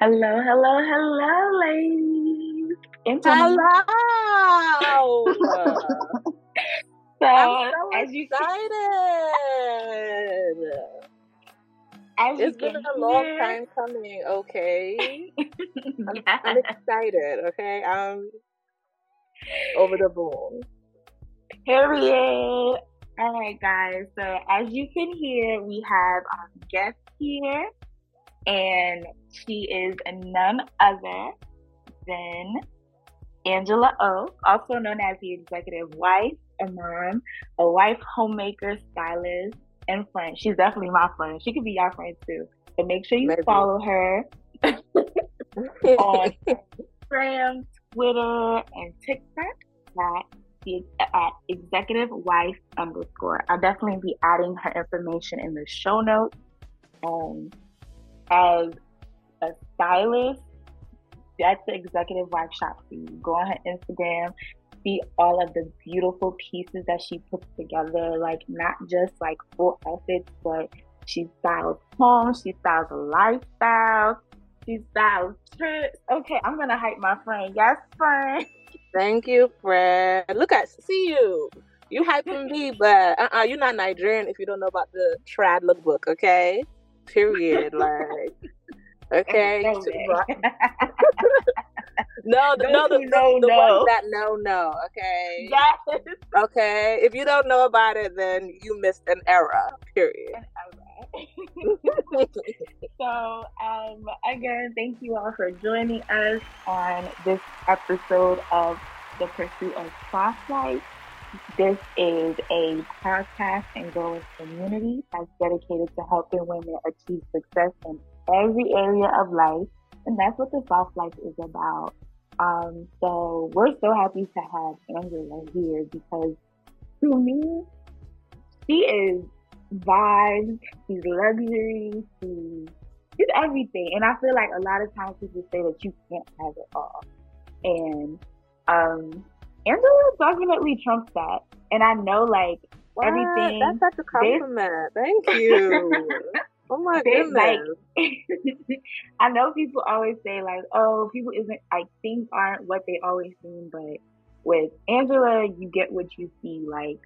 Hello, hello, hello, ladies. Hello. so, I'm so as you excited. as It's been a long hear- time coming. Okay, I'm, Yes. I'm excited. Okay, I'm over the moon. Period. All right, guys. So as you can hear, we have our guest here, and she is none other than Angela O, also known as the executive wife, a mom, a wife, homemaker, stylist, and friend. She's definitely my friend. She could be your friend too. So make sure you Maybe. follow her on Instagram, Twitter, and TikTok at the at executive wife underscore. I'll definitely be adding her information in the show notes. Um, as a stylist, that's the executive wife shop for you. Go on her Instagram, see all of the beautiful pieces that she puts together, like not just like full outfits, but she styles homes, she styles lifestyles, she styles trips. Okay, I'm gonna hype my friend. Yes, friend. Thank you, Fred. Look at see you. You hyping me, but uh uh-uh, you're not Nigerian if you don't know about the trad lookbook, okay? Period. Like, okay. No, the, no, the, know, the, the that know, know. Okay. yes. Okay. If you don't know about it, then you missed an era. Period. so, um, again, thank you all for joining us on this episode of The Pursuit of Soft Life. This is a podcast and growing community that's dedicated to helping women achieve success in every area of life. And that's what the Soft Life is about. Um, so we're so happy to have Angela here because to me, she is vibes, she's luxury, she's, she's everything. And I feel like a lot of times people say that you can't have it all. And um, Angela definitely trumps that. And I know like What? Everything That's such a compliment. Thank you. oh my They- goodness. like- I know people always say like, oh, people isn't like things aren't what they always seem, but with Angela, you get what you see. Like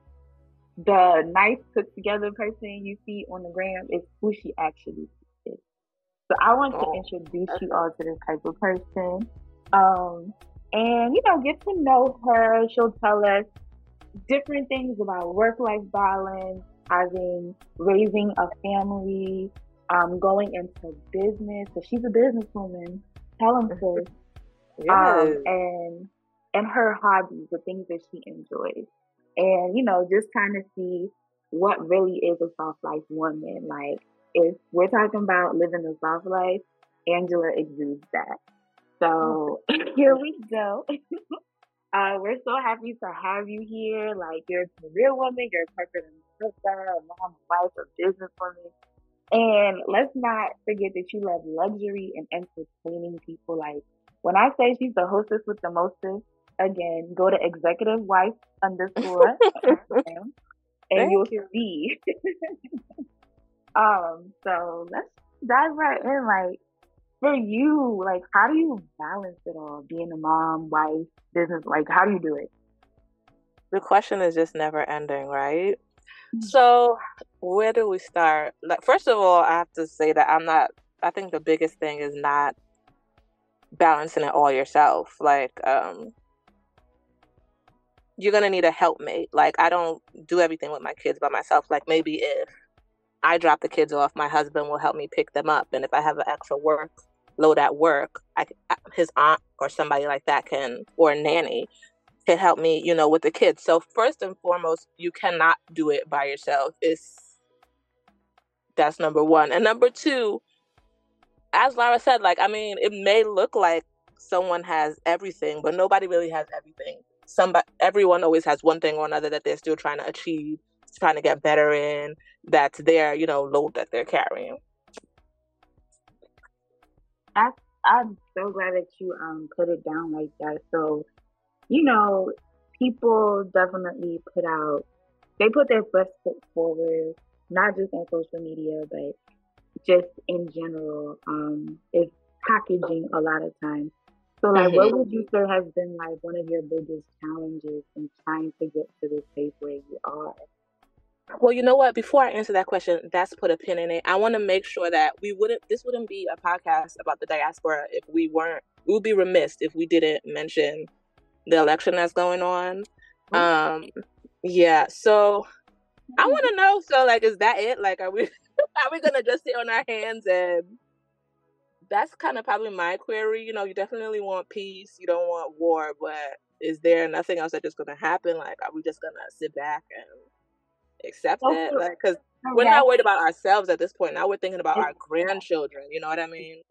the nice put together person you see on the gram is who she actually is. So I want Oh, to introduce you all to this type of person. Um and you know, get to know her. She'll tell us different things about work life balance, having raising a family, um, going into business. So she's a businesswoman. Tell them sis. yes. Um, and and her hobbies, the things that she enjoys, and you know, just kind of see what really is a soft life woman. Like if we're talking about living a soft life, Angela exudes that. So here we go. Uh, we're so happy to have you here. Like you're a career woman, you're a corporate sister, a mom, a wife, a businesswoman. And let's not forget that you love luxury and entertaining people. Like when I say she's the hostess with the mostest, again, go to executive wife underscore Instagram, and Thank you'll you. see. um, so let's dive right in. Like for you, like how do you balance it all? Being a mom, wife, business, like how do you do it? the question is just never ending, right? Mm. So, where do we start? Like, first of all, I have to say that I'm not. I think the biggest thing is not balancing it all yourself. Like, um, you're gonna need a helpmate. Like, I don't do everything with my kids by myself. Like, maybe if I drop the kids off, my husband will help me pick them up, and if I have an extra work load at work, I, his aunt or somebody like that can, or a nanny can help me, you know, with the kids. So first and foremost, you cannot do it by yourself. It's that's number one. And number two, as Lara said, like I mean, it may look like someone has everything, but nobody really has everything. Somebody everyone always has one thing or another that they're still trying to achieve, trying to get better in, that's their, you know, load that they're carrying. That's I'm so glad that you um put it down like that. So, you know, people definitely put out they put their best foot forward, not just on social media, but just in general. Um, if packaging a lot of times. So, like, mm-hmm. what would you say has been like one of your biggest challenges in trying to get to the place where you are? Well, you know what? Before I answer that question, that's put a pin in it. I want to make sure that we wouldn't. This wouldn't be a podcast about the diaspora if we weren't. We would be remiss if we didn't mention the election that's going on. Mm-hmm. Um, yeah. So I mm-hmm. want to know. So, like, is that it? Like, are we are we gonna just sit on our hands and? That's kind of probably my query. You know, you definitely want peace. You don't want war, but is there nothing else that's just gonna happen? Like, are we just gonna sit back and accept it? Like, because we're not worried about ourselves at this point. Now we're thinking about our grandchildren. You know what I mean?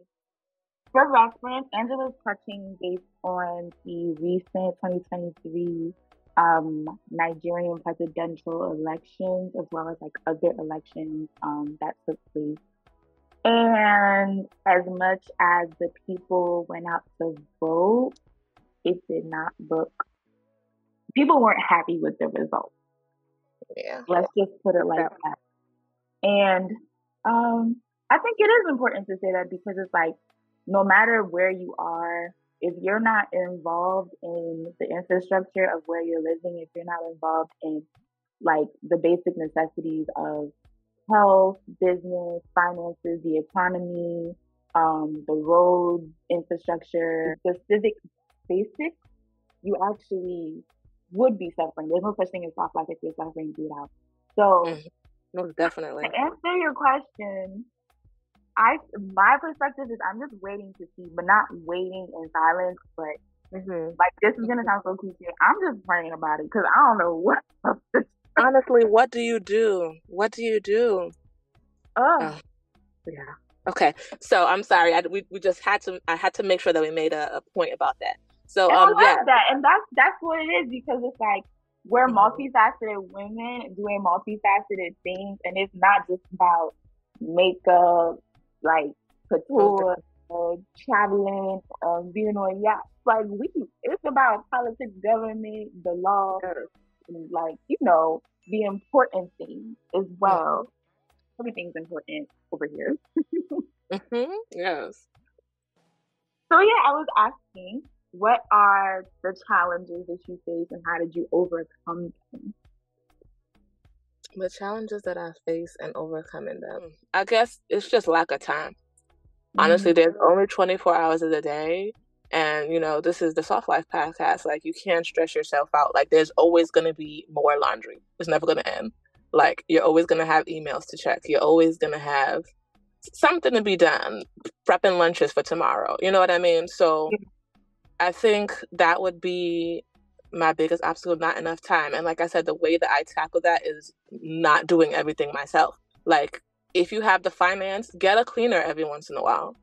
For reference, Angela's touching based on the recent 2023 um, Nigerian presidential elections, as well as like other elections um, that took place. And as much as the people went out to vote, it did not look, people weren't happy with the results. Yeah. Let's just put it like that. And um, I think it is important to say that because it's like no matter where you are, if you're not involved in the infrastructure of where you're living, if you're not involved in like the basic necessities of health, business, finances, the economy, um, the roads, infrastructure, the civic basics, you actually would be suffering. There's no such thing as soft life if you're suffering through out. So, mm-hmm. no, definitely. To answer your question, I my perspective is I'm just waiting to see, but not waiting in silence. But mm-hmm. like this is gonna sound so cliche. I'm just praying about it because I don't know what. Honestly, what do you do? What do you do? Oh. oh. yeah. Okay. So I'm sorry. I, we we just had to. I had to make sure that we made a, a point about that. So and um, yeah, that and that's that's what it is because it's like we're mm-hmm. multifaceted women doing multifaceted things, and it's not just about makeup, like couture, uh, traveling, um, being on yachts. Like we, it's about politics, government, the law, and like you know the important things as well. Everything's important over here. mm-hmm. Yes. So yeah, I was asking what are the challenges that you face and how did you overcome them? The challenges that I face and overcoming them. I guess it's just lack of time. Honestly, mm-hmm. there's only 24 hours of the day. And, you know, this is the Soft Life podcast. Like, you can't stress yourself out. Like, there's always going to be more laundry. It's never going to end. Like, you're always going to have emails to check. You're always going to have something to be done, prepping lunches for tomorrow. You know what I mean? So, I think that would be my biggest obstacle not enough time. And like I said, the way that I tackle that is not doing everything myself. Like, if you have the finance, get a cleaner every once in a while.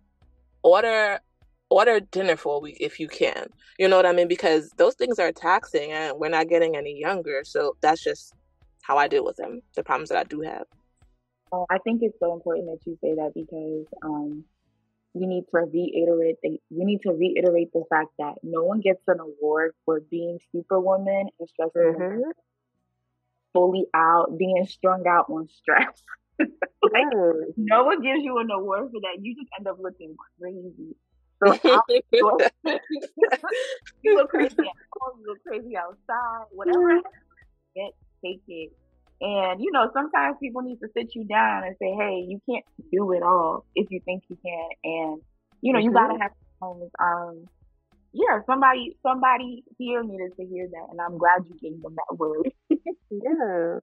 Order order dinner for a week if you can. You know what I mean? Because those things are taxing and we're not getting any younger. So that's just how I deal with them, the problems that I do have. Oh, I think it's so important that you say that because um, we need to reiterate the, we need to reiterate the fact that no one gets an award for being superwoman and stressing mm-hmm. fully out, being strung out on stress. like, no one gives you an award for that. You just end up looking crazy. So you look crazy at home, you look crazy outside, whatever. Get take it. And you know, sometimes people need to sit you down and say, "Hey, you can't do it all if you think you can." And you know, mm-hmm. you gotta have times. Um, yeah, somebody, somebody here needed to hear that, and I'm glad you gave them that word. yeah.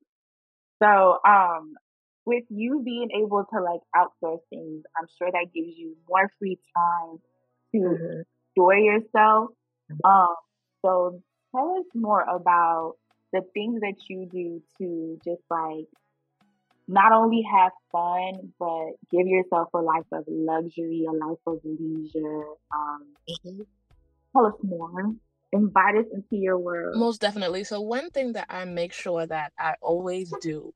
So, um, with you being able to like outsource things, I'm sure that gives you more free time to mm-hmm. enjoy yourself. Um, so tell us more about the things that you do to just like not only have fun, but give yourself a life of luxury, a life of leisure. Um, mm-hmm. Tell us more. Invite us into your world. Most definitely. So, one thing that I make sure that I always do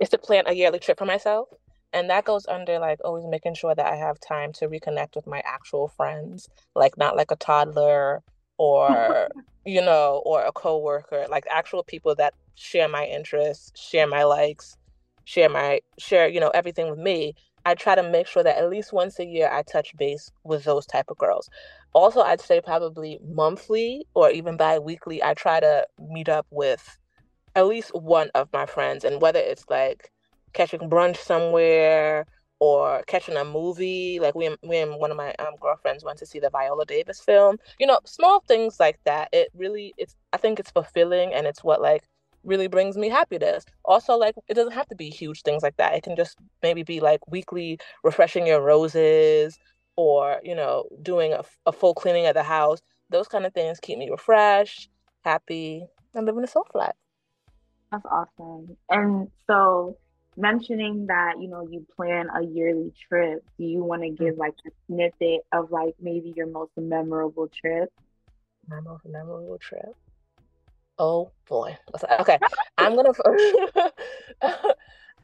is to plan a yearly trip for myself. And that goes under like always making sure that I have time to reconnect with my actual friends, like not like a toddler or you know, or a coworker, like actual people that share my interests, share my likes, share my share, you know, everything with me. I try to make sure that at least once a year I touch base with those type of girls. Also, I'd say probably monthly or even bi-weekly I try to meet up with at least one of my friends and whether it's like catching brunch somewhere or catching a movie. Like we, we and one of my um, girlfriends went to see the viola davis film. You know small things like that. It really it's i think it's fulfilling and it's what like really brings me happiness. Also like it doesn't have to be huge things like that. It can just maybe be like weekly refreshing your roses or you know doing a, a full cleaning of the house. Those kind of things keep me refreshed happy and living a soul life. That's awesome. And so mentioning that you know you plan a yearly trip do you want to mm. give like a snippet of like maybe your most memorable trip? My most memorable trip? Oh boy. Okay i'm gonna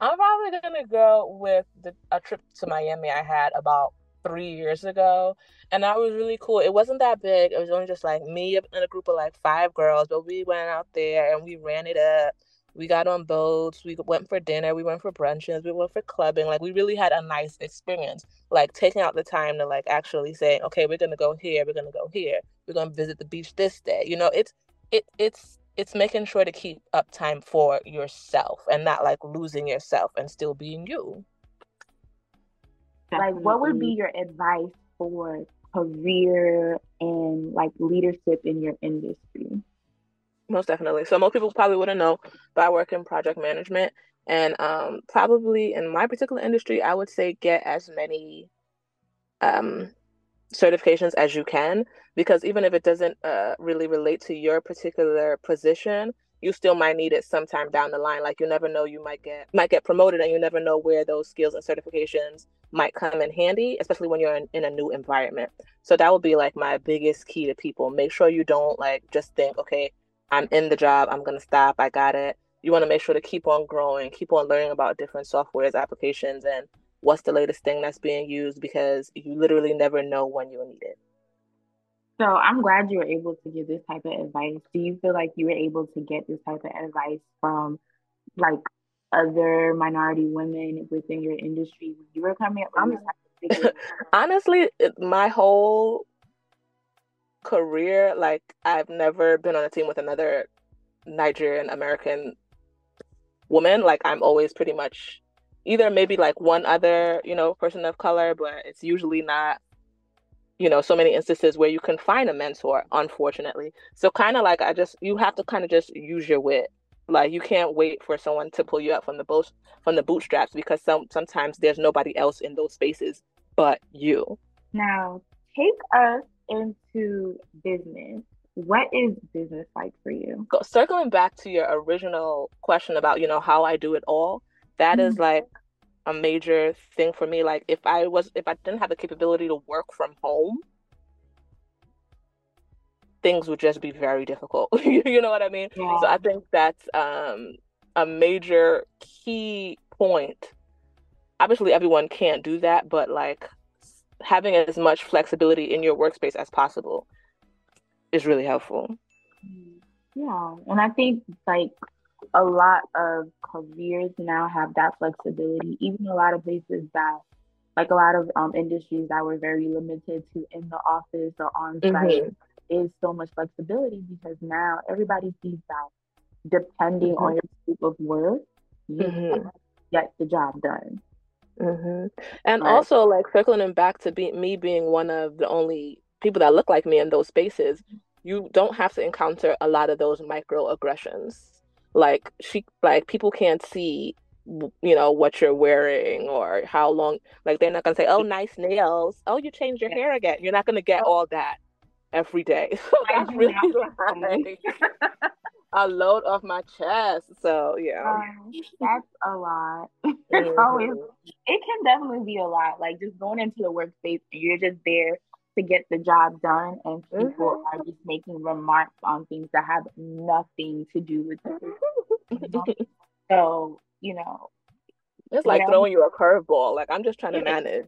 i'm probably gonna go with the, a trip to miami i had about three years ago and that was really cool. It wasn't that big. It was only just like me and a group of like five girls but we went out there and we ran it up we got on boats, we went for dinner, we went for brunches, we went for clubbing. Like we really had a nice experience. Like taking out the time to like actually saying, okay, we're gonna go here, we're gonna go here, we're gonna visit the beach this day. You know, it's it it's it's making sure to keep up time for yourself and not like losing yourself and still being you. Like what would be your advice for career and like leadership in your industry? Most definitely. So most people probably wouldn't know, but I work in project management, and um, probably in my particular industry, I would say get as many um, certifications as you can, because even if it doesn't uh, really relate to your particular position, you still might need it sometime down the line. Like you never know, you might get might get promoted, and you never know where those skills and certifications might come in handy, especially when you're in, in a new environment. So that would be like my biggest key to people. Make sure you don't like just think, okay, I'm in the job, I'm going to stop, I got it. You want to make sure to keep on growing, keep on learning about different softwares, applications, and what's the latest thing that's being used because you literally never know when you'll need it. So I'm glad you were able to give this type of advice. Do you feel like you were able to get this type of advice from like other minority women within your industry when you were coming up? Honestly, my whole career, like I've never been on a team with another Nigerian American woman. Like I'm always pretty much either maybe like one other, you know, person of color, but it's usually not, you know, so many instances where you can find a mentor, unfortunately. So kind of like I just you have to kind of just use your wit. Like you can't wait for someone to pull you up from the boat from the bootstraps because some sometimes there's nobody else in those spaces but you. Now take us into business, what is business like for you? Circling back to your original question about, you know, how I do it all, that mm-hmm. is like a major thing for me. Like if I was if I didn't have the capability to work from home, things would just be very difficult. you know what I mean? Yeah. So I think that's um a major key point. Obviously everyone can't do that, but like having as much flexibility in your workspace as possible is really helpful. Yeah, and I think like a lot of careers now have that flexibility. Even a lot of places that, like a lot of um, industries that were very limited to in the office or on site, mm-hmm. is so much flexibility because now everybody sees that depending mm-hmm. on your scope of work, you mm-hmm. get the job done. Mm-hmm. And right. also, like circling back to be, me being one of the only people that look like me in those spaces, you don't have to encounter a lot of those microaggressions. Like she, like people can't see, you know, what you're wearing or how long. Like they're not gonna say, "Oh, nice nails." Oh, you changed your yeah. hair again. You're not gonna get oh. all that every day. So that's really like, a load off my chest. So yeah, um, that's a lot. it's always it can definitely be a lot. Like just going into the workspace and you're just there to get the job done, and people mm-hmm. are just making remarks on things that have nothing to do with it. so you know, it's like throwing you a curveball. Like I'm just trying to manage.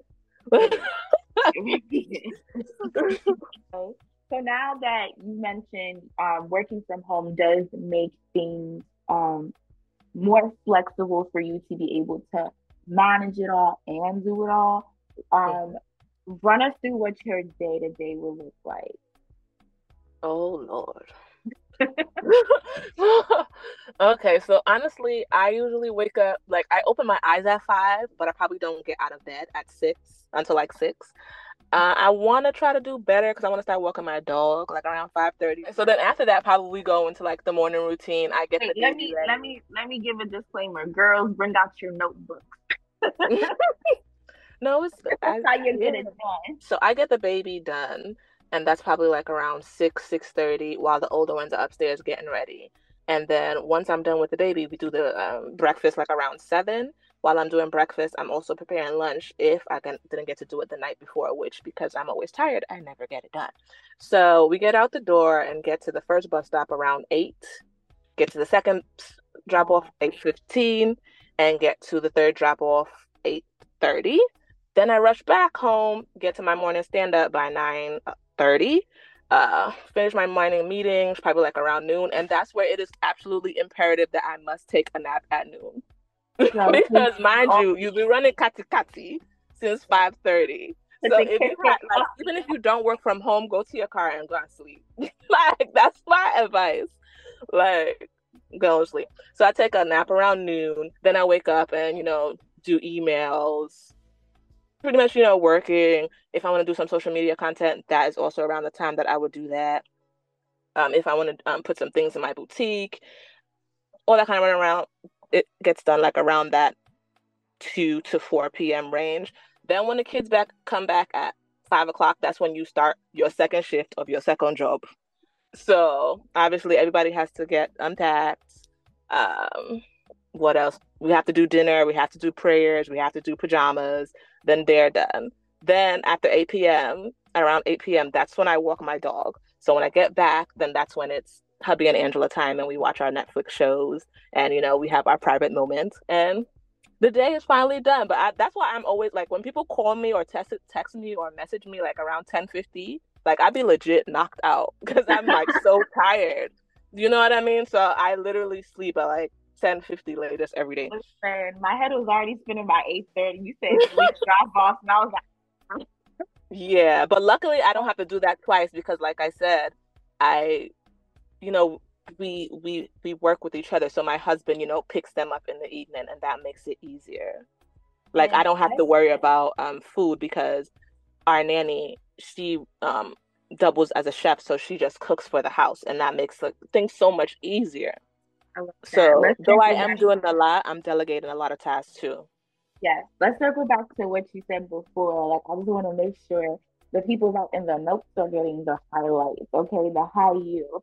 So now that you mentioned um, working from home does make things um, more flexible for you to be able to manage it all and do it all. Um, run us through what your day to day will look like. Oh Lord. okay, so honestly, I usually wake up like I open my eyes at five, but I probably don't get out of bed at six until like six. Uh, I want to try to do better because I want to start walking my dog like around five thirty. So then after that, probably go into like the morning routine. I get Wait, the let me ready. let me let me give a disclaimer. Girls, bring out your notebooks. no, it's that's I, how you get it done. So I get the baby done and that's probably like around 6 6.30 while the older ones are upstairs getting ready and then once i'm done with the baby we do the um, breakfast like around 7 while i'm doing breakfast i'm also preparing lunch if i can, didn't get to do it the night before which because i'm always tired i never get it done so we get out the door and get to the first bus stop around 8 get to the second drop off 8.15 and get to the third drop off 8.30 then I rush back home, get to my morning stand up by 9:30. uh, finish my morning meetings probably like around noon and that's where it is absolutely imperative that i must take a nap at noon because mind you you've been running kati kati since 5.30 so if you like, even if you don't work from home go to your car and go and sleep. Like that's my advice. Like go to sleep. So i take a nap around noon. Then i wake up and you know do emails. Pretty much, you know, working. If I want to do some social media content, that is also around the time that I would do that. Um, if I want to um, put some things in my boutique, all that kind of run around, it gets done like around that 2 to 4 p.m. range. Then when the kids back come back at five o'clock, that's when you start your second shift of your second job. So obviously everybody has to get unpacked. Um, what else? We have to do dinner, we have to do prayers, we have to do pajamas, then they're done. Then after 8 p.m., around 8 p.m., that's when I walk my dog. So when I get back, then that's when it's hubby and Angela time and we watch our Netflix shows and, you know, we have our private moments and the day is finally done. But I, that's why I'm always like, when people call me or text, text me or message me like around 1050, like I'd be legit knocked out because I'm like so tired. You know what I mean? So I literally sleep at like 10 50 latest every day. Listen, my head was already spinning by 8 30. You said drop off, and I was like, yeah, but luckily I don't have to do that twice because, like I said, I, you know, we we we work with each other. So my husband, you know, picks them up in the evening, and that makes it easier. Like I don't have to worry about um food because our nanny she um doubles as a chef, so she just cooks for the house, and that makes like, things so much easier. So though I am doing a lot, I'm delegating a lot of tasks too. Yes. Let's circle back to what you said before. Like I just want to make sure the people out in the notes are getting the highlights. Okay, the high you.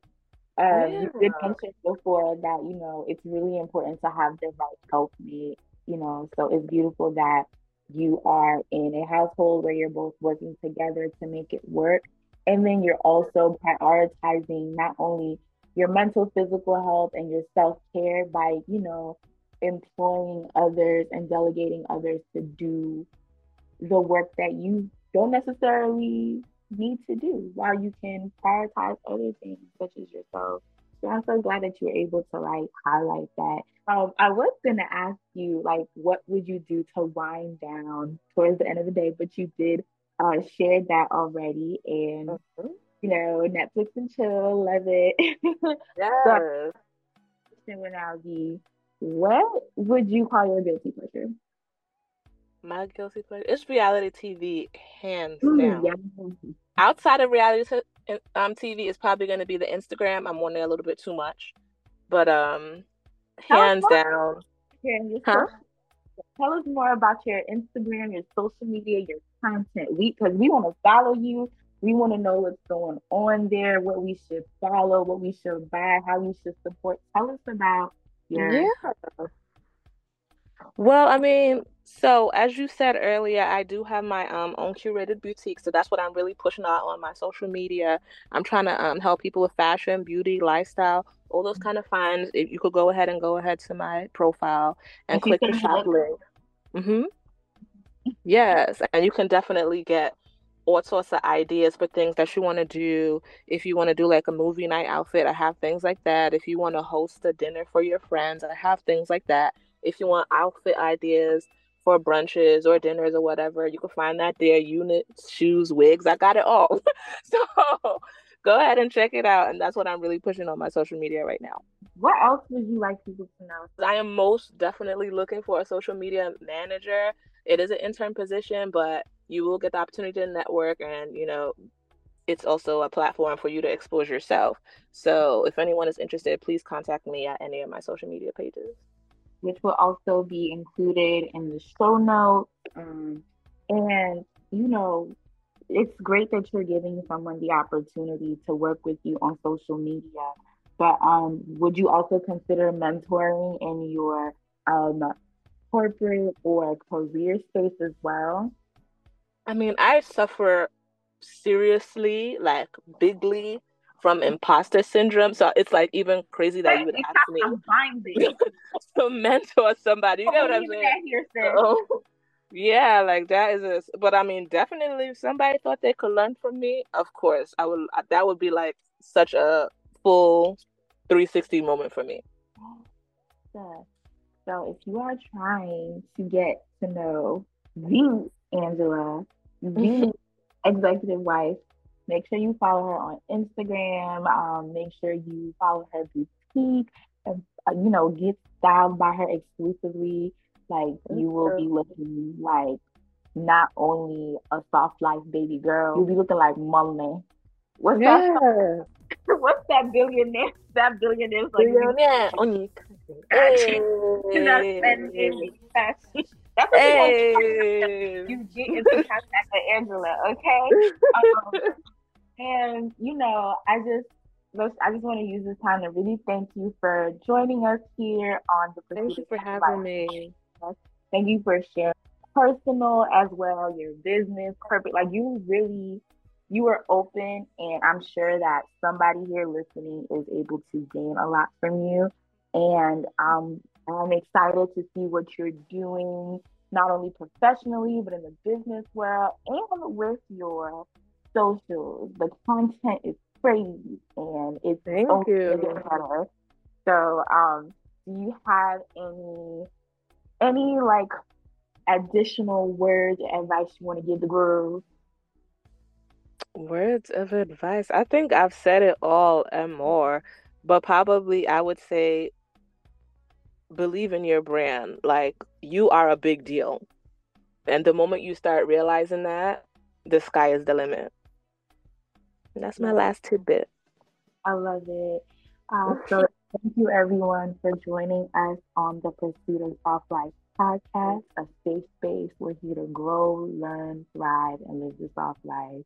Um, yeah. You did mention before that you know it's really important to have the right helpmate. You know, so it's beautiful that you are in a household where you're both working together to make it work, and then you're also prioritizing not only your mental, physical health, and your self care by, you know, employing others and delegating others to do the work that you don't necessarily need to do while you can prioritize other things such as yourself. So I'm so glad that you were able to like highlight that. Um, I was gonna ask you like what would you do to wind down towards the end of the day, but you did uh, share that already, and mm-hmm you know, Netflix and chill, love it. Yes. so, question what would you call your guilty pleasure? My guilty pleasure it's reality TV, hands down. Yeah. Outside of reality t- um, TV is probably going to be the Instagram. I'm on there a little bit too much, but um, hands down. Huh? Tell us more about your Instagram, your social media, your content. We because we want to follow you we want to know what's going on there, what we should follow, what we should buy, how we should support. Tell us about your. Yeah. Well, I mean, so as you said earlier, I do have my um, own curated boutique, so that's what I'm really pushing out on my social media. I'm trying to um, help people with fashion, beauty, lifestyle, all those kind of finds. If you could go ahead and go ahead to my profile and click the shop link. Mm-hmm. Yes, and you can definitely get all sorts of ideas for things that you want to do. If you want to do like a movie night outfit, I have things like that. If you want to host a dinner for your friends, I have things like that. If you want outfit ideas for brunches or dinners or whatever. You can find that there. Units, shoes, wigs. I got it all. so go ahead and check it out. And that's what I'm really pushing on my social media right now. What else would you like people to know? I am most definitely looking for a social media manager. It is an intern position, but you will get the opportunity to network and, you know, it's also a platform for you to expose yourself. So if anyone is interested, please contact me at any of my social media pages. Which will also be included in the show notes. Um, and, you know, it's great that you're giving someone the opportunity to work with you on social media. But um, would you also consider mentoring in your um, corporate or career space as well? I mean, I suffer seriously, like bigly from imposter syndrome. So it's like even crazy that you would ask me to mentor somebody. You know what I'm saying? Here, so, yeah, like that is a. But I mean, definitely, if somebody thought they could learn from me, of course, I would. That would be like such a full 360 moment for me. So, so if you are trying to get to know the Angela, the executive wife. Make sure you follow her on Instagram. Um, make sure you follow her boutique and uh, you know get styled by her exclusively. Like you will be looking like not only a soft life baby girl, you'll be looking like mommy. What's yeah. that? What's that billionaire? That billionaire. Like, billionaire. Hey. That's what hey. you, you get into contact with Angela, okay? Um, and you know, I just I just want to use this time to really thank you for joining us here on the. Thank you for having me. Thank you for sharing personal as well, your business, corporate. Like you really, you are open, and I'm sure that somebody here listening is able to gain a lot from you. And um, I'm excited to see what you're doing, not only professionally, but in the business world and with your socials. The content is crazy and it's Thank only you. better. So, um, do you have any any like additional words of advice you want to give the girls? Words of advice. I think I've said it all and more, but probably I would say believe in your brand. Like you are a big deal. And the moment you start realizing that, the sky is the limit. That's my last tidbit. I love it. Uh, so thank you everyone for joining us on the Pursuit of Soft Life podcast, a safe space. We're here to grow, learn, thrive, and live the soft life.